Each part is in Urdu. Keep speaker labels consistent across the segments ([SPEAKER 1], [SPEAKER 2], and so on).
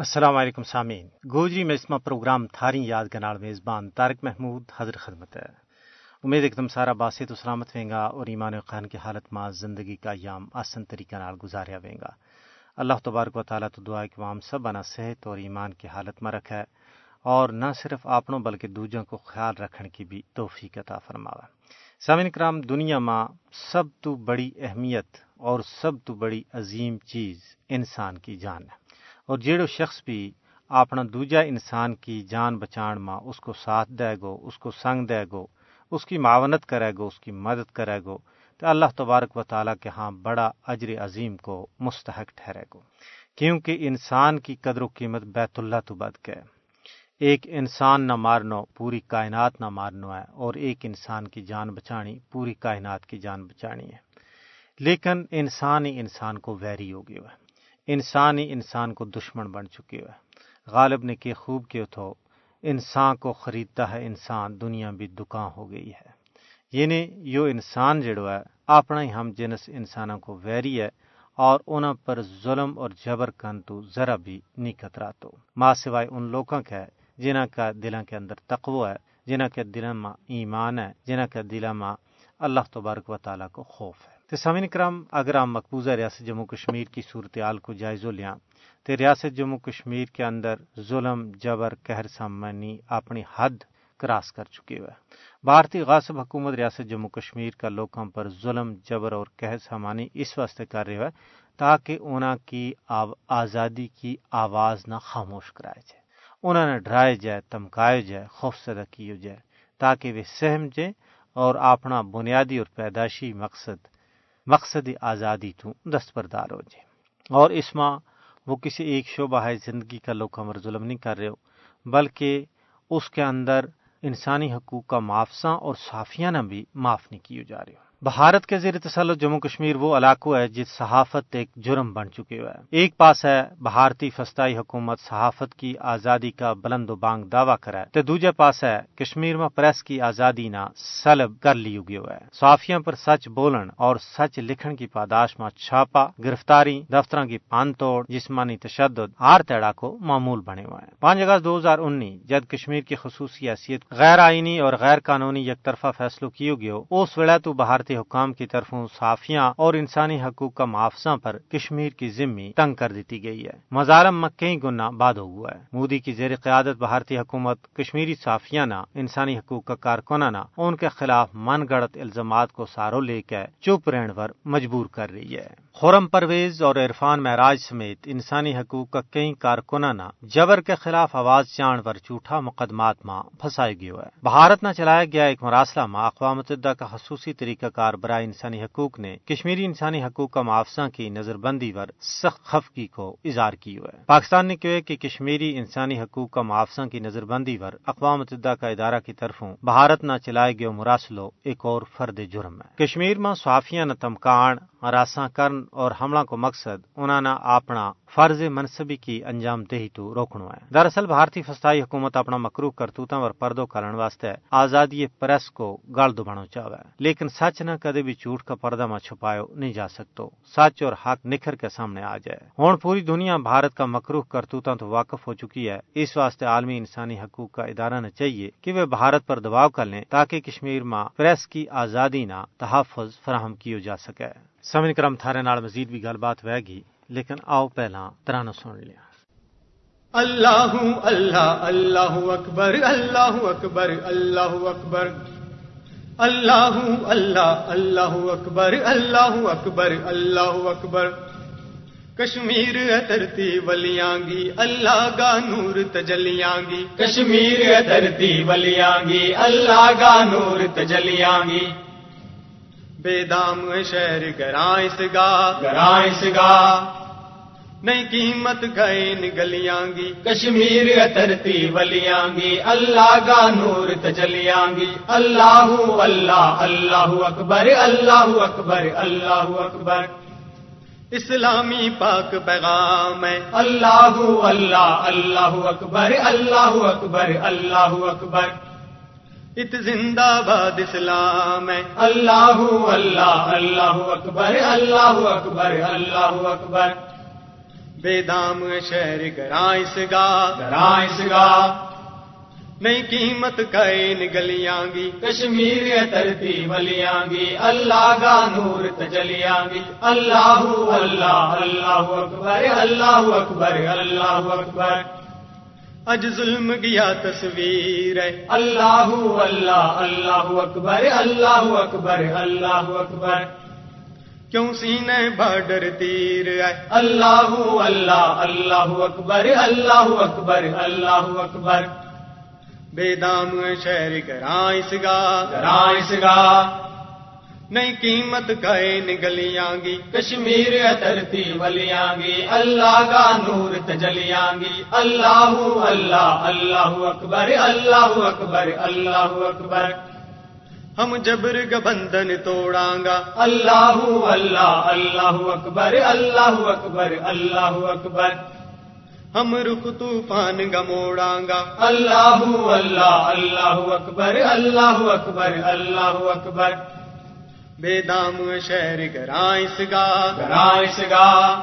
[SPEAKER 1] السلام علیکم سامعین۔ گوجری میں اسما پروگرام تھاری یاد کے نال میزبان طارق محمود حضر خدمت ہے۔ امید ایک دم سارا باسی تو سلامت وینگا اور ایمان خان کی حالت ماں زندگی کا یام آسن طریقہ نال گزاریا وینگا اللہ تبارک و تعالیٰ تو دعا کہ وام سب بنا صحت اور ایمان کی حالت میں رکھے اور نہ صرف اپنوں بلکہ دوجوں کو خیال رکھنے کی بھی توفیق عطا فرماوا سامعین کرام، دنیا ماں سب تو بڑی اہمیت اور سب تو بڑی عظیم چیز انسان کی جان ہے۔ اور جیڑو شخص بھی اپنا دوجا انسان کی جان بچان ماں اس کو ساتھ دے گو، اس کو سنگ دے گو، اس کی معاونت کرے گو، اس کی مدد کرے گو، تو اللہ تبارک و تعالیٰ کے ہاں بڑا اجر عظیم کو مستحق ٹھہرے گو۔ کیونکہ انسان کی قدر و قیمت بیت اللہ تو بد کے۔ ایک انسان نہ مارنو، پوری کائنات نہ مارنو ہے، اور ایک انسان کی جان بچانی، پوری کائنات کی جان بچانی ہے۔ لیکن انسان ہی انسان کو ویری ہو گیا ہے انسان ہی انسان کو دشمن بن چکے ہوئے۔ غالب نے کہ خوب کیوں تو انسان کو خریدتا ہے انسان، دنیا بھی دکان ہو گئی ہے۔ یعنی یو انسان جڑو ہے، اپنا ہی ہم جنس انسانوں کو ویری ہے اور انہوں پر ظلم اور جبر کن تو ذرا بھی نہیں کترا تو۔ ماں سوائے ان لوگوں کا ہے جنہ کا دلوں کے اندر تقوی ہے جنہ کے دل میں ایمان ہے جنہ کے دل میں اللہ تبارک و تعالیٰ کو خوف ہے۔ تو سمین کرم اگر ہم مقبوضہ ریاست جموں کشمیر کی صورتحال کو جائزہ لیا تو ریاست جموں کشمیر کے اندر ظلم، جبر، قہر سامنی اپنی حد کراس کر چکے ہوئے۔ بھارتی غاصب حکومت ریاست جموں کشمیر کا لوگوں پر ظلم، جبر اور قہر سامانی اس واسطے کر رہے ہوئے تاکہ انہوں کی آزادی کی آواز نہ خاموش کرائے جائے۔ انہوں نے ڈرائے جائے، تمکائے جائے، خوف زدہ کیے جائے، تاکہ وہ سہم جائے اور اپنا بنیادی اور پیدائشی مقصد مقصد آزادی تو دستبردار ہو جائے۔ اور اس ماں وہ کسی ایک شعبہ ہے، زندگی کا لوگ امر ظلم نہیں کر رہے ہو، بلکہ اس کے اندر انسانی حقوق کا معافساں اور صافیانہ بھی معاف نہیں کیے جا رہے ہو۔ بھارت کے زیر تسلط جموں کشمیر وہ علاقہ ہے جس صحافت ایک جرم بن چکے ہوئے ایک پاس ہے بھارتی فسطائی حکومت صحافت کی آزادی کا بلند و بانگ دعویٰ کرے تو دوجے پاس ہے کشمیر میں پریس کی آزادی نہ سلب کر لی ہوئے صحافیوں پر سچ بولن اور سچ لکھن کی پاداش میں چھاپا، گرفتاری دفتروں کی پان توڑ، جسمانی تشدد، ہار تیڑا کو معمول بنے ہوئے ہیں۔ پانچ اگست دو ہزار انیس، جب کشمیر کی خصوصی حیثیت غیر آئینی اور غیر قانونی یک طرفہ فیصلوں کی گیا اس ویلا تو بھارتی حکام کی طرفوں صافیاں اور انسانی حقوق کا معافذہ پر کشمیر کی ذمہ تنگ کر دیتی گئی ہے۔ مظالم میں کئی گنا بعد ہوا ہے۔ مودی کی زیر قیادت بھارتی حکومت کشمیری صافیہ نہ، انسانی حقوق کا کارکنہ نہ، ان کے خلاف من گڑت الزامات کو سارو لے کے چپ رہنے پر مجبور کر رہی ہے۔ خورم پرویز اور عرفان معراج سمیت انسانی حقوق کا کئی کارکنہ نہ، جبر کے خلاف آواز چاند پر جھوٹا مقدمات ماں پھنسائے گئے ہے۔ بھارت نہ چلایا گیا ایک مراسلہ ماں اقوام متحدہ کا خصوصی طریقہ کار برائے انسانی حقوق نے کشمیری انسانی حقوق کا معافذہ کی نظر بندی پر سخت خفگی کو اظہار کی ہے۔ پاکستان نے کہا کہ کشمیری انسانی حقوق کا معافذہ کی نظر بندی پر اقوام متحدہ کا ادارہ کی طرفوں بھارت نہ چلائے گئے مراسلو ایک اور فرد جرم ہے۔ کشمیر میں صافیاں نہ تمکان راساں کرن اور حملہ کو مقصد انہوں نے اپنا فرض منصبی کی انجام دہی تو روکنا ہے۔ دراصل بھارتی فسطائی حکومت اپنا مکرو کرتوتوں اور پردو کرنے واسطے آزادی پریس کو گال دبانا چاہے لیکن سچ نہ نہ کدے بھی جھوٹ کا پردہ میں چھپایا نہیں جا سکتا سچ اور حق نکھر کے سامنے آ جائے۔ ہوں پوری دنیا بھارت کا مکروح کرتوتوں تو واقف ہو چکی ہے۔ اس واسطے عالمی انسانی حقوق کا ادارہ نہ چاہیے کہ وہ بھارت پر دباؤ کر لیں تاکہ کشمیر میں پریس کی آزادی نہ تحفظ فراہم کی جا سکے۔ سمن کرم تھارے نال مزید بھی گل بات ہوئے گی، لیکن آؤ پہلا ترانو سن لیا۔
[SPEAKER 2] اللہ اللہ اللہ اکبر اللہ اکبر اللہ اکبر۔ اللہ اللہ اللہ اکبر اللہ اکبر اللہ اکبر کشمیر اترتی ولیاں گی اللہ گا نور تجلیاں گی کشمیر اترتی ولیاں گی اللہ گا نور تجلیاں گی بے دام شہر گرائس گا گرائس گا نئی قیمت گئے گلیاں گی۔ کشمیر اترتی ولیاں گی اللہ گا نور تجلیاں گی۔ اللہ اللہ اللہ اکبر اللہ اکبر اللہ اکبر۔ اسلامی پاک پیغام ہے۔ اللہ اللہ اللہ اکبر اللہ اکبر اللہ اکبر۔ ات زندہ باد اسلام ہے۔ اللہ اللہ اللہ اکبر اللہ اکبر اللہ اکبر۔ بے دام شہر گرائس گا
[SPEAKER 3] گرائس گا
[SPEAKER 2] نہیں قیمت کائن گلیاں گی
[SPEAKER 3] کشمیر ترتی ولیاں گی اللہ کا نور تجلیاں گی اللہ اللہ اللہ اکبر اللہ اکبر اللہ اکبر
[SPEAKER 2] اج ظلم گیا تصویر ہے
[SPEAKER 3] اللہ اللہ اللہ اکبر اللہ اکبر اللہ اکبر
[SPEAKER 2] کیوں سینے بارڈر تیر ہے
[SPEAKER 3] اللہ اللہ اللہ اکبر اللہ اکبر اللہ اکبر۔
[SPEAKER 2] بے دام شہر گرائس گا
[SPEAKER 3] گرائس گا
[SPEAKER 2] نہیں قیمت کائن گلیاں گی۔
[SPEAKER 3] کشمیر ترتی ولیاں گی اللہ کا نور تجلیاں گی۔ اللہ اللہ اللہ اکبر اللہ اکبر اللہ اکبر۔
[SPEAKER 2] ہم جبر گبندن توڑاں گا۔
[SPEAKER 3] اللہ اللہ اللہ اکبر اللہ اکبر اللہ اکبر۔
[SPEAKER 2] ہم رخ طوفان گموڑاں گا۔
[SPEAKER 3] اللہ اللہ اللہ اکبر اللہ اکبر اللہ اکبر۔
[SPEAKER 2] بے دام شہر گرائس گا
[SPEAKER 3] گرائس گا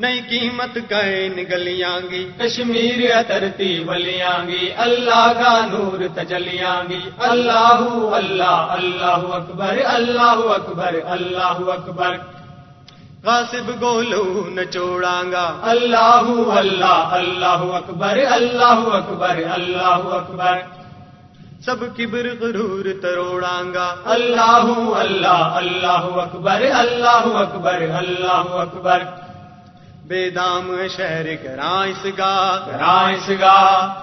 [SPEAKER 2] نہیں قیمت کائن گلیاں گی۔
[SPEAKER 3] کشمیر ترتی ولیاں گی۔ اللہ کا نور تجلیاں گی۔ اللہ اللہ اللہ اکبر اللہ اکبر اللہ اکبر۔
[SPEAKER 2] غاصب گولو نچوڑاں گا۔
[SPEAKER 3] اللہ اللہ اللہ اکبر اللہ اکبر اللہ اکبر۔
[SPEAKER 2] سب کبر غرور تروڑاں گا۔
[SPEAKER 3] اللہ اللہ اللہ اکبر اللہ اکبر اللہ اکبر۔
[SPEAKER 2] بے دام شہر گرائس گا
[SPEAKER 3] گرائس گا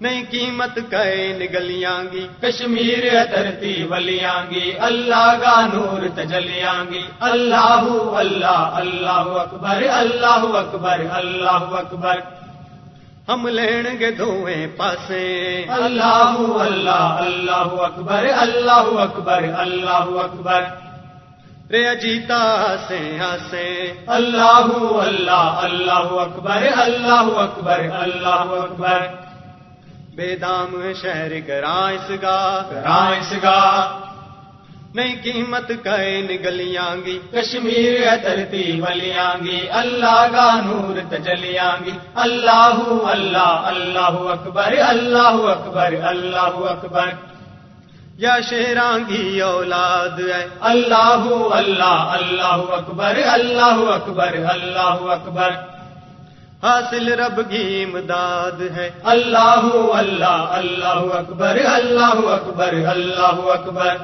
[SPEAKER 2] نہیں قیمت کائن گلیاں گی
[SPEAKER 3] کشمیر ترتی ولیاں گی اللہ کا نور تجلیاں گی۔ اللہ اللہ اللہ اکبر اللہ اکبر اللہ اکبر۔
[SPEAKER 2] ہم لین گے دوئیں پاسے۔
[SPEAKER 3] اللہ اللہ اللہ اکبر اللہ اکبر اللہ اکبر۔
[SPEAKER 2] رے اجیتا سے ہاسے
[SPEAKER 3] اللہ اللہ اللہ اکبر اللہ اکبر اللہ اکبر۔
[SPEAKER 2] بے دام شہر گرائس گا
[SPEAKER 3] گرائس گا
[SPEAKER 2] نہیں قیمت کائن گلیاں گی۔
[SPEAKER 3] کشمیر ترتی ولیاں گی۔ اللہ کا نور تجلیاں گی۔ اللہ اللہ اللہ اکبر اللہ اکبر اللہ اکبر۔
[SPEAKER 2] یا شیرانگی اولاد ہے۔
[SPEAKER 3] اللہ اللہ اللہ اکبر اللہ اکبر اللہ اکبر۔
[SPEAKER 2] حاصل رب کی امداد ہے۔
[SPEAKER 3] اللہ اللہ اللہ اکبر اللہ اکبر اللہ اکبر۔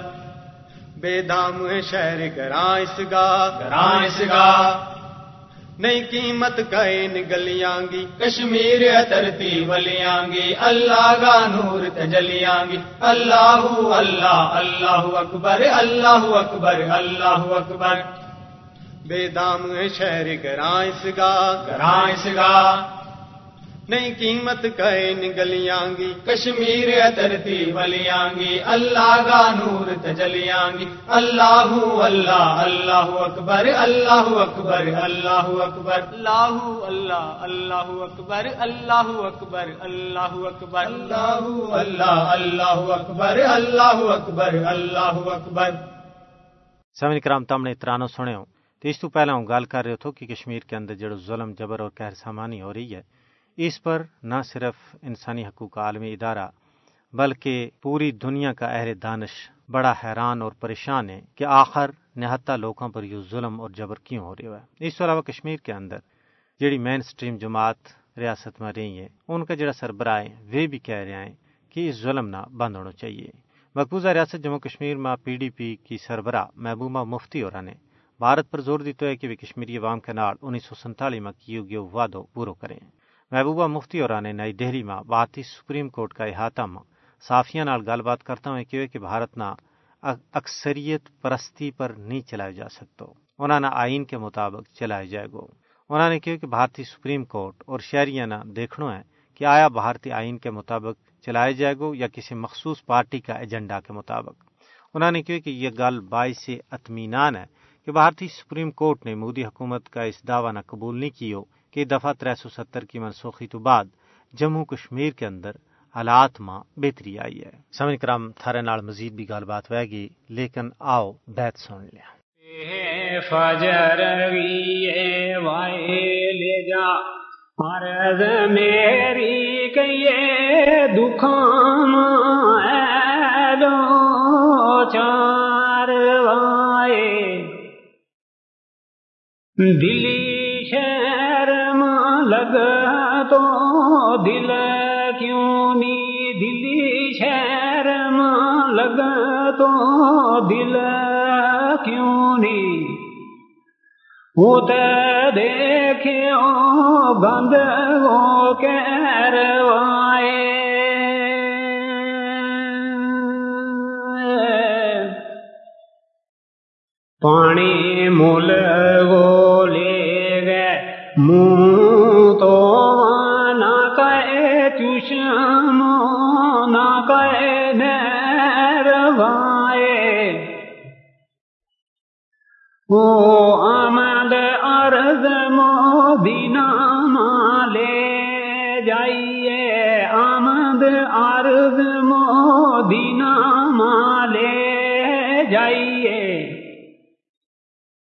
[SPEAKER 2] بے دام شہر گرائس گا
[SPEAKER 3] گرائس گا
[SPEAKER 2] نہیں قیمت کائن گلیاں گی۔
[SPEAKER 3] کشمیر ترتی ولیاں گی۔ اللہ کا نور تجلیاں گی۔ اللہ اللہ اللہ اکبر اللہ اکبر اللہ اکبر۔
[SPEAKER 2] بے دام شہر گرائس گا
[SPEAKER 3] گرائس گا
[SPEAKER 2] نہیں قیمت کائن گلیاں گی،
[SPEAKER 3] کشمیر ترتی ولیاں گی، اللہ کا نور تجلیاں گی، اللہ اللہ اللہ اکبر اللہ اکبر اللہ اکبر،
[SPEAKER 2] اللہ اللہ اللہ اکبر اللہ اکبر اللہ اکبر،
[SPEAKER 3] اللہ اللہ اللہ اکبر اللہ اکبر اللہ اکبر۔
[SPEAKER 1] سمن کرام، تم نے اترانا سنے ہو تو اس تو پہلا ہوں گال کر رہے تھو کہ کشمیر کے اندر جڑو ظلم، جبر اور قہر سامانی ہو رہی ہے۔ اس پر نہ صرف انسانی حقوق کا عالمی ادارہ بلکہ پوری دنیا کا اہل دانش بڑا حیران اور پریشان ہے کہ آخر نہتا لوگوں پر یہ ظلم اور جبر کیوں ہو رہا ہے۔ اس کے علاوہ کشمیر کے اندر جڑی مین سٹریم جماعت ریاست میں رہی ہے ان کا جڑا سربراہ ہے وہ بھی کہہ رہے ہیں کہ اس ظلم نہ بند ہونا چاہیے۔ مقبوضہ ریاست جموں کشمیر میں پی ڈی پی کی سربراہ محبوبہ مفتی اور نے بھارت پر زور دیتے ہے کہ وہ کشمیری عوام کے نال انیس سو سنتالی میں کیے گئے وعدوں پورو کریں۔ محبوبہ مفتی اور نے نئی دہلی میں بھارتی سپریم کورٹ کا احاطہ میں صافیہ نال گل بات کرتا ہوں کہ کہ بھارت نہ اکثریت پرستی پر نہیں چلایا جا سکتا۔ انہوں نے آئین کے مطابق چلایا جائے گا۔ انہوں نے کہا کہ بھارتی سپریم کورٹ اور شہریہ نہ دیکھنا ہے کہ آیا بھارتی آئین کے مطابق چلایا جائے گا یا کسی مخصوص پارٹی کا ایجنڈا کے مطابق۔ انہوں نے کہا کہ یہ گل باعث اطمینان ہے کہ بھارتی سپریم کورٹ نے مودی حکومت کا اس دعوی نہ قبول نہیں کی ہو کہ دفعہ تر سو ستر کی منسوخی تو بعد جموں کشمیر کے اندر حالات ماں بہتری آئی ہے۔ سمجھ کرام تھارے نال مزید بھی گل بات ہوئے گی لیکن آؤ بیت سن لیا
[SPEAKER 4] فجر جا عرض میری کہ یہ دکھان دو چار وائے۔ دلی شہر لگ تو دل کیوں نی دلی شہر ماں لگ تو دل کیوں نی؟ ات دیکھو گند وہ کہروائے پانی مول وہ لے گئے، منہ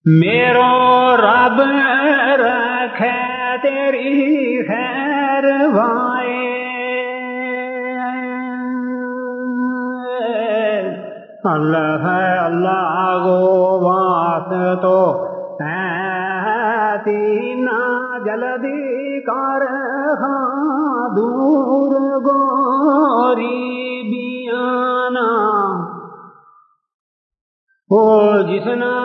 [SPEAKER 4] میرو رب رکھے تیری خیر وائے۔ اللہ ہے اللہ گو بات تو تینا جلدی کر ہاں، دور گوری۔ وہ جسنا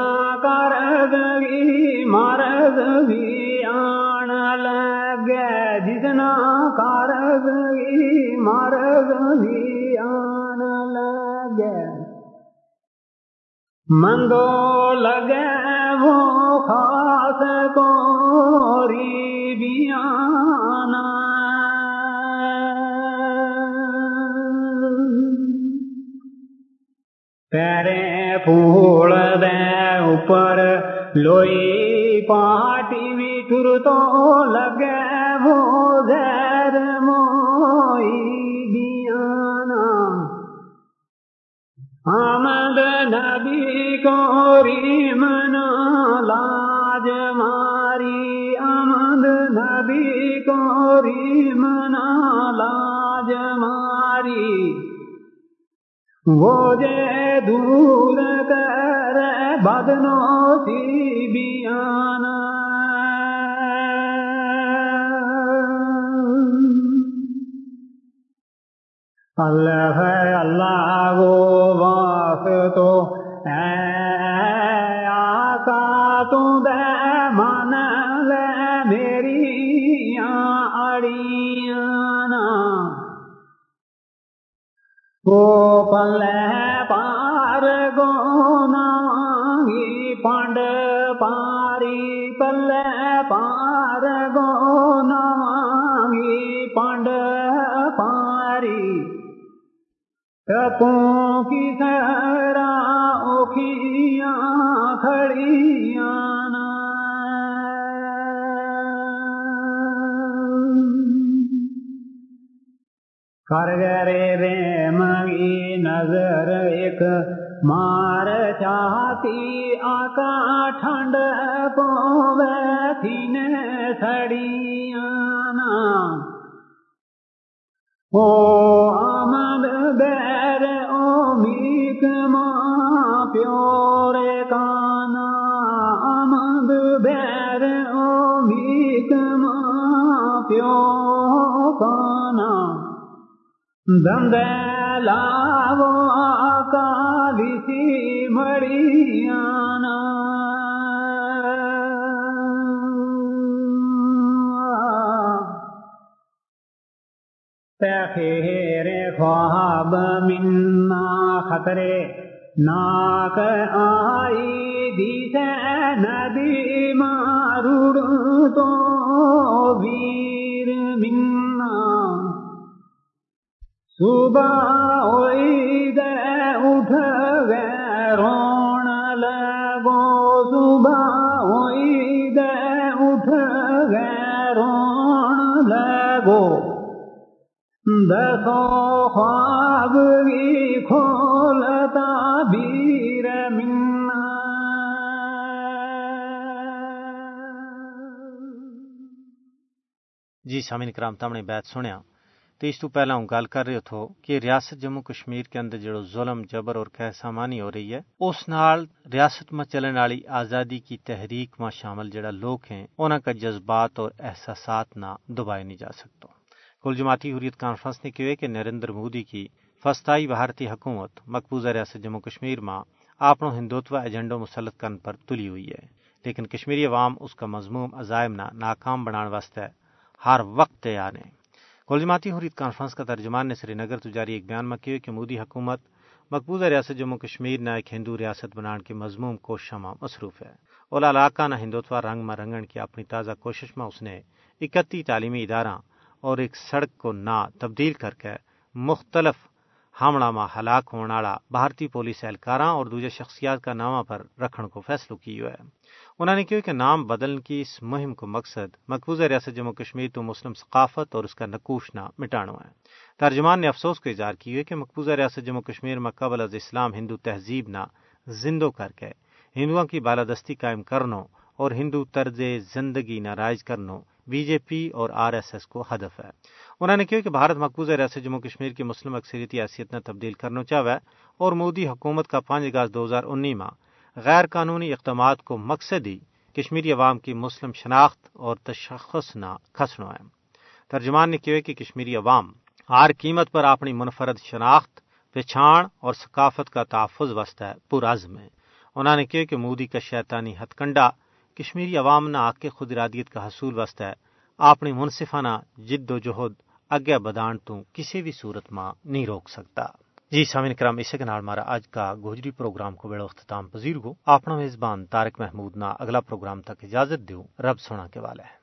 [SPEAKER 4] کرد بھی مرد بھی آن لگے۔ جسنا کرد بھی مرد بھی آن لگے۔ مندو لگے وہ خاص کوری بیانا پیرے پھول دے اوپر لوئی پاٹی بھی ٹر تو لگے وہ زیر موئی بیانا آمد نبی کوری منا لاج ماری آمد نبی کوری منا لاج ماری وہ جے دور کر بدنو سی بیانا اللہ ہے اللہ وہ کپوں کی سرا اوکھیاں کھڑیاں کر گرے رے مگی نظر ایک مار چاہتی آکا ٹھنڈ پوے تھین سڑیاں او بیر او میک ماں پیورے کانا آمد بیر او میک ماں پیو کانا دند لاو آکا وسی مڑیانا تخیر خواب منا خطرے ناک آئی دی ندی ماروڑ تو ویر منا۔ صبح دسو خواب بھی کھولتا بیر منا
[SPEAKER 1] جی سامعین کرام تم نے بیت سنیا۔ تو اس تو پہلا ہوں گل کر رہے تھو کہ ریاست جموں کشمیر کے اندر جڑو ظلم، جبر اور سامانی ہو رہی ہے، اس نال ریاست میں چلنے والی آزادی کی تحریک میں شامل جڑا لوگ ہیں انہوں کا جذبات اور احساسات نہ دبائے نہیں جا سکتا۔ کل جماعتی حریت کانفرنس نے کہے کہ نریندر مودی کی فستائی بھارتی حکومت مقبوضہ ریاست جموں کشمیر میں اپنو ہندوتو ایجنڈو مسلط کرنے پر تلی ہوئی ہے۔ لیکن کشمیری عوام اس کا مضموم عزائم نہ ناکام بنانے واسطے ہر وقت تیار ہیں۔ کل جماعتی حریت کانفرنس کا ترجمان نے سری نگر تو جاری ایک بیان میں کہا کہ مودی حکومت مقبوضہ ریاست جموں کشمیر نہ ایک ہندو ریاست بنانے کی مضموم کوشش میں مصروف ہے۔ اولا علاقہ نہ ہندوتوا رنگ میں رنگن کی اپنی تازہ کوشش میں اس نے اکتی تعلیمی ادارہ اور ایک سڑک کو نہ تبدیل کر کے مختلف حملہ میں ہلاک ہونے والا بھارتی پولیس اہلکار اور دوسرے شخصیات کا نامہ پر رکھنے کو فیصلہ کی ہے۔ انہوں نے کہا کہ نام بدلنے کی اس مہم کو مقصد مقبوضہ ریاست جموں کشمیر تو مسلم ثقافت اور اس کا نقوش نہ مٹانا ہے۔ ترجمان نے افسوس کو اظہار کی ہے کہ مقبوضہ ریاست جموں کشمیر میں قبل از اسلام ہندو تہذیب نہ زندو کر کے ہندوؤں کی بالادستی قائم کرنو اور ہندو طرز زندگی نہ رائج کرنو بی جے پی اور آر ایس ایس کو ہدف ہے۔ انہوں نے کہا کہ بھارت مقبوضہ ریاست جموں کشمیر کی مسلم اکثریتی حیثیت نے تبدیل کرنا چاہے اور مودی حکومت کا پانچ اگست دو ہزار انی میں غیر قانونی اقدامات کو مقصد ہی کشمیری عوام کی مسلم شناخت اور تشخص نہ کھسنا ہے۔ ترجمان نے کہا کہ کشمیری عوام ہر قیمت پر اپنی منفرد شناخت پہچان اور ثقافت کا تحفظ وسط ہے پرعزم ہے۔ انہوں نے کہا کہ مودی کا شیطانی ہتھ کنڈا کشمیری عوام نہ آ کے خود ارادیت کا حصول وسط اپنی منصفانہ جد و جہد اگے بدان تو کسی بھی صورت ماں نہیں روک سکتا۔ جی سامعین کرام اسے کے نال مارا آج کا گوجری پروگرام کو بڑا اختتام پذیر گو۔ اپنا میزبان تارک محمود نا اگلا پروگرام تک اجازت دیو رب سونا کے والا ہے